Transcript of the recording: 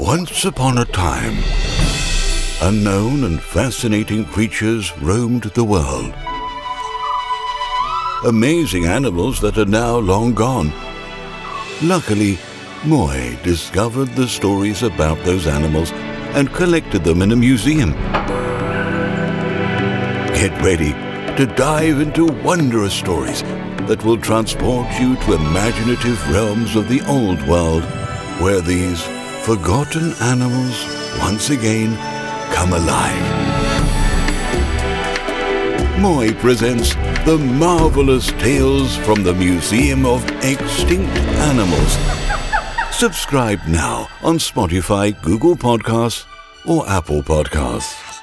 Once upon a time, unknown and fascinating creatures roamed the world. Amazing animals that are now long gone. Luckily, Moooi discovered the stories about those animals and collected them in a museum. Get ready to dive into wondrous stories that will transport you to imaginative realms of the old world where these forgotten animals once again come alive. Moooi presents the marvelous tales from the Museum of Extinct Animals. Subscribe now on Spotify, Google Podcasts, or Apple Podcasts.